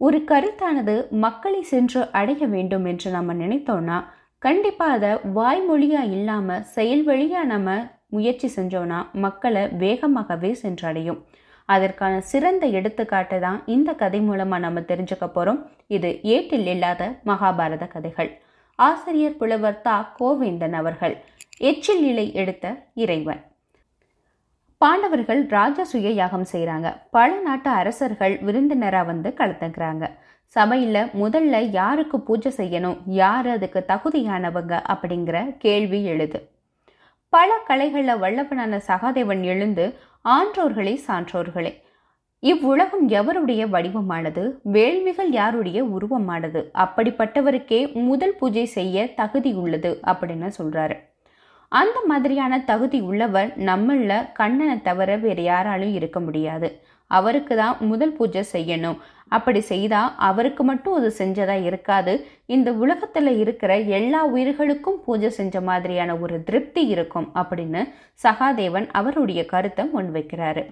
ஒரு கருத்தானது மக்களை சென்று அடைய வேண்டும் என்று நம்ம நினைத்தோம்னா கண்டிப்பாக அதை வாய்மொழியாக இல்லாமல் செயல் வழியாக நம்ம முயற்சி செஞ்சோன்னா மக்களை வேகமாகவே சென்றடையும். அதற்கான சிறந்த எடுத்துக்காட்டு தான் இந்த கதை மூலமாக நம்ம தெரிஞ்சுக்க போகிறோம் இது ஏட்டில் இல்லாத மகாபாரத கதைகள். ஆசிரியர் புலவர் தா. கோவிந்தன் அவர்கள் எச்சில் நிலை எடுத்த இறைவன். பாண்டவர்கள் ராஜசூய யாகம் செய்கிறாங்க பல நாட்டு அரசர்கள் விருந்தினராக வந்து கலந்துக்கிறாங்க சபையில் முதல்ல யாருக்கு பூஜை செய்யணும்? யார் அதுக்கு தகுதியானவங்க? அப்படிங்கிற கேள்வி எழுது. பல கலைகளில் வல்லவனான சகாதேவன் எழுந்து ஆன்றோர்களே சான்றோர்களே. இவ்வுலகம் எவருடைய வடிவமானது? வேள்விகள் யாருடைய உருவமானது? அப்படிப்பட்டவருக்கே முதல் பூஜை செய்ய தகுதி உள்ளது அப்படின்னு சொல்றாரு. அந்த மாதிரியான தகுதி உள்ளவர் நம்மள கண்ணனை தவிர வேறு யாராலும் இருக்க முடியாது. அவருக்கு தான் முதல் பூஜை செய்யணும். அப்படி செய்தா அவருக்கு மட்டும் அது செஞ்சதா இருக்காது. இந்த உலகத்துல இருக்கிற எல்லா உயிர்களுக்கும் பூஜை செஞ்ச மாதிரியான ஒரு திருப்தி இருக்கும் அப்படின்னு சகாதேவன் அவருடைய கருத்தை முன்வைக்கிறாரு.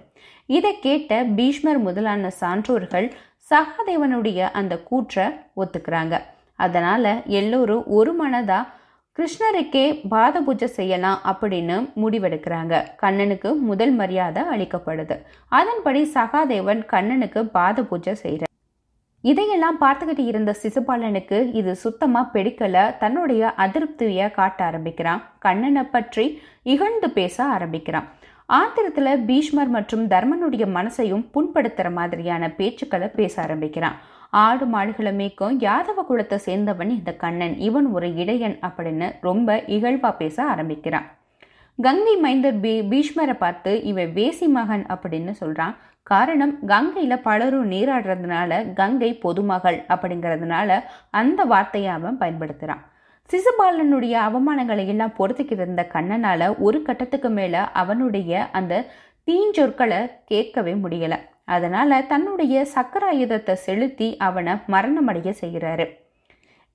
இதை கேட்ட பீஷ்மர் முதலான சான்றோர்கள் சகாதேவனுடைய அந்த கூற்றை ஒத்துக்கிறாங்க. அதனால எல்லோரும் ஒரு மனதா கிருஷ்ணருக்கே பாத பூஜை செய்யலாம் அப்படின்னு முடிவெடுக்கிறாங்க. கண்ணனுக்கு முதல் மரியாதை அளிக்கப்படுது. அதன்படி சகாதேவன் கண்ணனுக்கு பாத பூஜை செய்கிறார். இதையெல்லாம் பார்த்துக்கிட்டு இருந்த சிசுபாலனுக்கு இது சுத்தமாக பிடிக்கல. தன்னுடைய அதிருப்தியை காட்ட ஆரம்பிக்கிறான். கண்ணனை பற்றி இகழ்ந்து பேச ஆரம்பிக்கிறான். ஆத்திரத்தில் பீஷ்மர் மற்றும் தர்மனுடைய மனசையும் புண்படுத்துகிற மாதிரியான பேச்சுக்களை பேச ஆரம்பிக்கிறான். ஆடு மாடுகளை மேய்க்கும் யாதவ குலத்தை சேர்ந்தவன் இந்த கண்ணன். இவன் ஒரு இடையன் அப்படின்னு ரொம்ப இகழ்வா பேச ஆரம்பிக்கிறான். கங்கை மைந்தர் பீ பீஷ்மரை பார்த்து இவன் வேசி மகன் அப்படின்னு சொல்றான். காரணம் கங்கையில பலரும் நீராடுறதுனால கங்கை பொதுமகள் அப்படிங்கிறதுனால அந்த வார்த்தையை அவன் பயன்படுத்துறான். சிசுபாலனுடைய அவமானங்களை எல்லாம் பொறுத்துக்கிட்டு இருந்த கண்ணனால ஒரு கட்டத்துக்கு மேல அவனுடைய அந்த தீஞ்சொற்களை கேட்கவே முடியலை. அதனால தன்னுடைய சக்கராயுதத்தை செலுத்தி அவனை மரணமடைய செய்கிறாரு.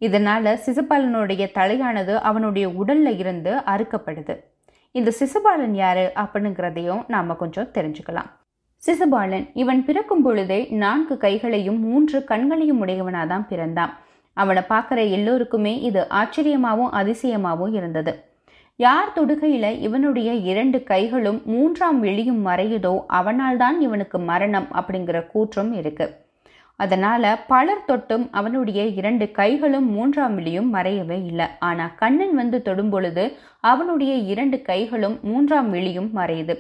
இதனால சிசுபாலனுடைய தலையானது அவனுடைய உடல்ல இருந்து அறுக்கப்படுது. இந்த சிசுபாலன் யாரு அப்படிங்கிறதையும் நாம கொஞ்சம் தெரிஞ்சுக்கலாம். சிசுபாலன் இவன் பிறக்கும் பொழுதே நான்கு கைகளையும் மூன்று கண்களையும் உடையவனாதான் பிறந்தான். அவனை பார்க்குற எல்லோருக்குமே இது ஆச்சரியமாகவும் அதிசயமாகவும் இருந்தது. யார் தொடுகையில இவனுடைய இரண்டு கைகளும் மூன்றாம் வெளியும் மறையுதோ அவனால் தான் இவனுக்கு மரணம் அப்படிங்கிற கூற்றும் இருக்கு. அதனால பலர் தொட்டும் அவனுடைய இரண்டு கைகளும் மூன்றாம் வெளியும் மறையவே இல்லை. ஆனா கண்ணன் வந்து தொடும் பொழுது அவனுடைய இரண்டு கைகளும் மூன்றாம் வெளியும் மறையுது.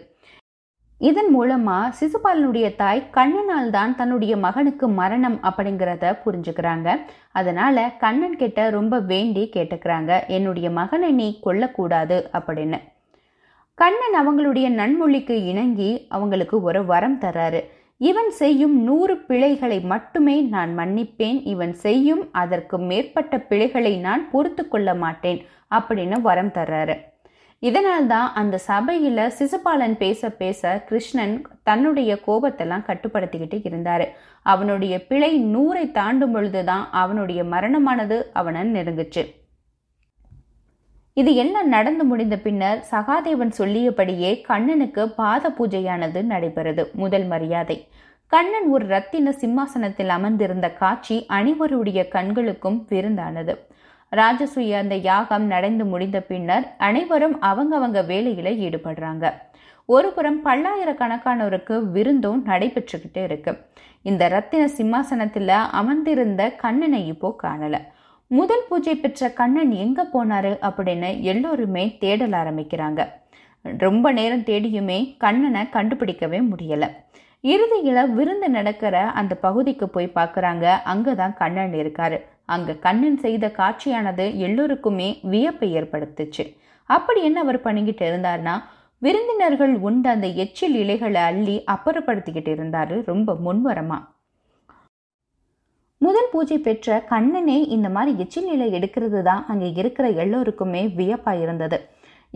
இதன் மூலமா சிசுபாலனுடைய தாய் கண்ணனால் தான் தன்னுடைய மகனுக்கு மரணம் அப்படிங்கிறத புரிஞ்சுக்கிறாங்க. அதனால கண்ணன் கிட்ட ரொம்ப வேண்டி கேட்டுக்கிறாங்க. என்னுடைய மகனை நீ கொல்லக்கூடாது அப்படின்னு. கண்ணன் அவங்களுடைய நன்மொழிக்கு இணங்கி அவங்களுக்கு ஒரு வரம் தராரு இவன் செய்யும் நூறு பிழைகளை மட்டுமே நான் மன்னிப்பேன். இவன் செய்யும் அதற்கு மேற்பட்ட பிழைகளை நான் பொறுத்து கொள்ள மாட்டேன் அப்படின்னு வரம் தர்றாரு. இதனால் தான் அந்த சபையில் சிசுபாலன் பேச பேச கிருஷ்ணன் தன்னுடைய கோபத்தெல்லாம் கட்டுப்படுத்திக்கிட்டு இருந்தார். அவனுடைய பிழை நூறை தாண்டும் பொழுதுதான் அவனுடைய மரணமானது அவனை நெருங்குச்சு. இது எல்லாம் நடந்து முடிந்த பின்னர் சகாதேவன் சொல்லியபடியே கண்ணனுக்கு பாத பூஜையானது நடைபெறுது முதல் மரியாதை. கண்ணன் ஒரு ரத்தின சிம்மாசனத்தில் அமர்ந்திருந்த காட்சி அனைவருடைய கண்களுக்கும் விருந்தானது. ராஜசூய அந்த யாகம் நடந்து முடிந்த பின்னர் அனைவரும் அவங்கவங்க வேலையில ஈடுபடுறாங்க. ஒருபுறம் பல்லாயிரக்கணக்கானோருக்கு விருந்தும் நடைபெற்றுக்கிட்டே இருக்கு. இந்த ரத்தின சிம்மாசனத்துல அமர்ந்திருந்த கண்ணனை இப்போ காணல. முதல் பூஜை பெற்ற கண்ணன் எங்க போனாரு அப்படின்னு எல்லோருமே தேடல் ஆரம்பிக்கிறாங்க. ரொம்ப நேரம் தேடியுமே கண்ணனை கண்டுபிடிக்கவே முடியல. இறுதியில விருந்து நடக்கிற அந்த பகுதிக்கு போய் பார்க்குறாங்க அங்கதான் கண்ணன் இருக்காரு. அங்கு கண்ணன் செய்த காட்சியானது எல்லோருக்குமே வியப்பை ஏற்படுத்துச்சு. அப்படி என்ன அவர் பண்ணிக்கிட்டு இருந்தார்னா விருந்தினர்கள் உண்ட அந்த எச்சில் இலைகளை அள்ளி அப்புறப்படுத்திக்கிட்டு இருந்தாரு ரொம்ப முன்வரமா. முதல் பூஜை பெற்ற கண்ணனே இந்த மாதிரி எச்சில் இலை எடுக்கிறது தான் அங்கே இருக்கிற எல்லோருக்குமே வியப்பா இருந்தது.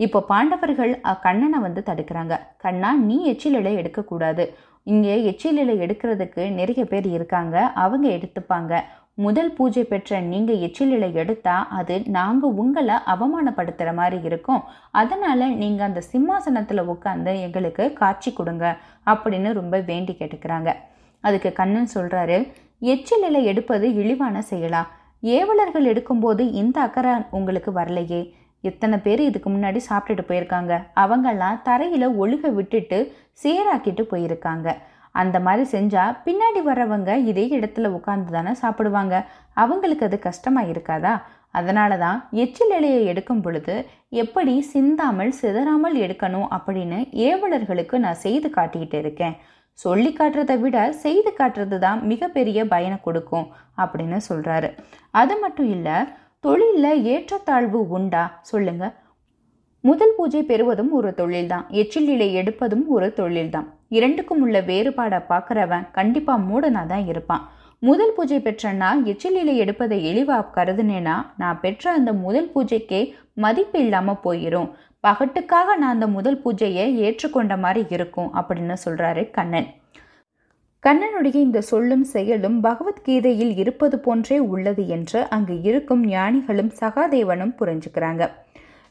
இப்போ பாண்டவர்கள் கண்ணனை வந்து தடுக்கிறாங்க. கண்ணா நீ எச்சில் இலை எடுக்கக்கூடாது. இங்கே எச்சில் இலை எடுக்கிறதுக்கு நிறைய பேர் இருக்காங்க. அவங்க எடுத்துப்பாங்க. முதல் பூஜை பெற்ற நீங்க எச்சில் இலை எடுத்தா அது நாங்க உங்களை அவமானப்படுத்துற மாதிரி இருக்கும். அதனால நீங்க அந்த சிம்மாசனத்துல உட்காந்து எங்களுக்கு காட்சி கொடுங்க அப்படின்னு ரொம்ப வேண்டி கேட்டுக்கிறாங்க. அதுக்கு கண்ணன் சொல்றாரு எச்சிலிலை எடுப்பது இழிவான செயலா? ஏவலர்கள் எடுக்கும்போது இந்த அக்கறை உங்களுக்கு வரலையே? எத்தனை பேர் இதுக்கு முன்னாடி சாப்பிட்டுட்டு போயிருக்காங்க? அவங்கெல்லாம் தரையில் ஒழுக விட்டுட்டு சேராக்கிட்டு போயிருக்காங்க. அந்த மாதிரி செஞ்சால் பின்னாடி வர்றவங்க இதே இடத்துல உட்காந்து தானே சாப்பிடுவாங்க. அவங்களுக்கு அது கஷ்டமாக இருக்காதா? அதனால தான் எச்சில் இலையை எடுக்கும் பொழுது எப்படி சிந்தாமல் சிதறாமல் எடுக்கணும் அப்படின்னு ஏவலர்களுக்கு நான் செய்து காட்டிக்கிட்டு இருக்கேன். சொல்லி காட்டுறதை விட செய்து காட்டுறது தான் மிகப்பெரிய பயனை கொடுக்கும் அப்படின்னு சொல்கிறாரு அது மட்டும் இல்லை தொழிலில் ஏற்றத்தாழ்வு உண்டா? சொல்லுங்கள் முதல் பூஜை பெறுவதும் ஒரு தொழில்தான். எச்சில் இலை எடுப்பதும் ஒரு தொழில்தான். இரண்டுக்கும் உள்ள வேறுபாடை பார்க்குறவன் கண்டிப்பாக மூடனாக தான் இருப்பான். முதல் பூஜை பெற்றேன்னா எச்சில் இலை எடுப்பதை எளிவா கருதுனேன்னா நான் பெற்ற அந்த முதல் பூஜைக்கே மதிப்பு இல்லாமல் போயிடும் பகட்டுக்காக நான் அந்த முதல் பூஜையை ஏற்றுக்கொண்ட மாதிரி இருக்கும் அப்படின்னு சொல்கிறாரு கண்ணன். கண்ணனுடைய இந்த சொல்லும் செயலும் பகவத்கீதையில் இருப்பது போன்றே உள்ளது என்று அங்கு இருக்கும் ஞானிகளும் சகாதேவனும் புரிஞ்சுக்கிறாங்க.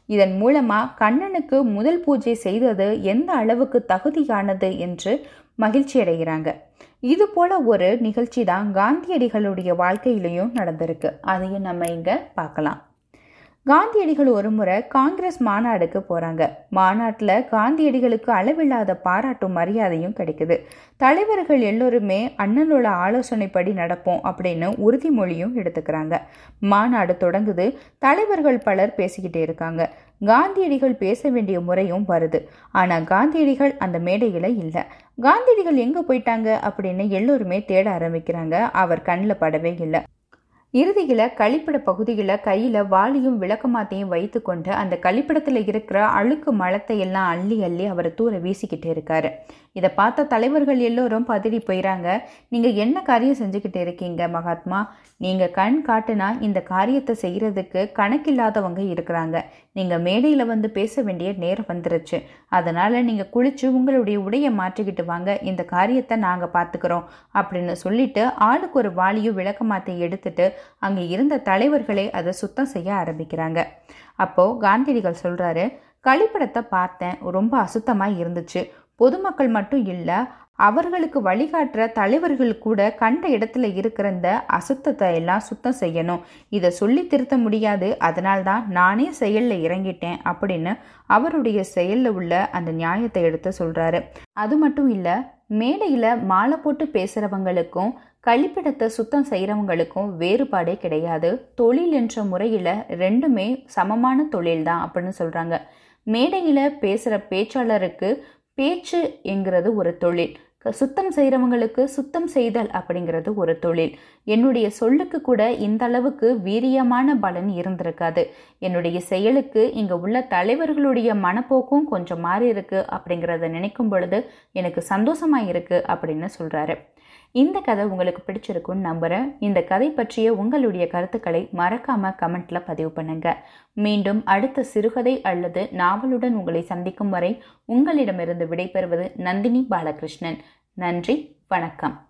இதன் மூலமா கண்ணனுக்கு முதல் பூஜை செய்தது எந்த அளவுக்கு தகுதியானது என்று மகிழ்ச்சி அடைகிறாங்க. இது போல ஒரு நிகழ்ச்சி தான் காந்தியடிகளுடைய வாழ்க்கையிலையும் நடந்திருக்கு. அதையும் நம்ம இங்க பார்க்கலாம். காந்தியடிகள் ஒரு முறை காங்கிரஸ் மாநாடுக்கு போகிறாங்க மாநாட்டில் காந்தியடிகளுக்கு அளவில்லாத பாராட்டும் மரியாதையும் கிடைக்குது. தலைவர்கள் எல்லோருமே அண்ணனோட ஆலோசனைப்படி நடப்போம் அப்படின்னு உறுதிமொழியும் எடுத்துக்கிறாங்க. மாநாடு தொடங்குது. தலைவர்கள் பலர் பேசிக்கிட்டே இருக்காங்க. காந்தியடிகள் பேச வேண்டிய முறையும் வருது. ஆனால் காந்தியடிகள் அந்த மேடையில் இல்லை. காந்தியடிகள் எங்கே போயிட்டாங்க அப்படின்னு எல்லோருமே தேட ஆரம்பிக்கிறாங்க. அவர் கண்ணில் படவே இல்லை. இறுதியில் கழிப்பிட பகுதியில் கையில் வாளியும் விளக்கமாத்தையும் வைத்து கொண்டு அந்த கழிப்பிடத்தில் இருக்கிற அழுக்கு மலத்தை எல்லாம் அள்ளி அள்ளி அவர் தூர வீசிக்கிட்டு இருக்காரு. இதை பார்த்த தலைவர்கள் எல்லோரும் பதறி போயிறாங்க. நீங்கள் என்ன காரியம் செஞ்சுக்கிட்டு இருக்கீங்க மகாத்மா? நீங்கள் கண் காட்டுனா இந்த காரியத்தை செய்கிறதுக்கு கணக்கில்லாதவங்க இருக்கிறாங்க. நீங்கள் மேடையில் வந்து பேச வேண்டிய நேரம் வந்துருச்சு. அதனால் நீங்கள் குளிச்சு உங்களுடைய உடையை மாற்றிக்கிட்டு வாங்க. இந்த காரியத்தை நாங்கள் பார்த்துக்கிறோம் அப்படின்னு சொல்லிட்டு ஆளுக்கு ஒரு வாளியும் விளக்கமாத்தை எடுத்துட்டு அங்கே இருந்த தலைவர்களே அதை சுத்தம் செய்ய ஆரம்பிக்கிறாங்க. அப்போது காந்தியடிகள் சொல்கிறாரு கழிப்பிடத்தை பார்த்தேன். ரொம்ப அசுத்தமாக இருந்துச்சு. பொதுமக்கள் மட்டும் இல்லை அவர்களுக்கு வழிகாட்டுற தலைவர்கள் கூட கண்ட இடத்துல இருக்கிற இந்த அசுத்தத்தை எல்லாம் சுத்தம் செய்யணும். இதை சொல்லி திருத்த முடியாது. அதனால்தான் நானே செயலில் இறங்கிட்டேன் அப்படின்னு அவருடைய செயலில் உள்ள அந்த நியாயத்தை எடுத்து சொல்கிறாரு அது மட்டும் இல்லை மேடையில் மாலை போட்டு பேசுகிறவங்களுக்கும் கழிப்பிடத்தை சுத்தம் செய்கிறவங்களுக்கும் வேறுபாடே கிடையாது. தொழில் என்ற முறையில் ரெண்டுமே சமமான தொழில் தான் அப்படின்னு சொல்கிறாங்க மேடையில் பேசுகிற பேச்சாளருக்கு பேச்சு என்கிறது ஒரு தொழில். சுத்தம் செய்கிறவங்களுக்கு சுத்தம் செய்தல் அப்படிங்கிறது ஒரு தொழில். என்னுடைய சொல்லுக்கு கூட இந்த அளவுக்கு வீரியமான பலன் இருந்திருக்காது. என்னுடைய செயலுக்கு இங்கே உள்ள தலைவர்களுடைய மனப்போக்கும் கொஞ்சம் மாறி இருக்கு அப்படிங்கிறத நினைக்கும் பொழுது எனக்கு சந்தோஷமாக இருக்கு அப்படின்னு சொல்கிறாரு இந்த கதை உங்களுக்கு பிடிச்சிருக்குன்னு நம்புகிறேன் இந்த கதை பற்றிய உங்களுடைய கருத்துக்களை மறக்காமல் கமெண்ட்ல பதிவு பண்ணுங்க. மீண்டும் அடுத்த சிறுகதை அல்லது நாவலுடன் உங்களை சந்திக்கும் வரை உங்களிடமிருந்து விடைபெறுவது நந்தினி பாலகிருஷ்ணன். நன்றி வணக்கம்.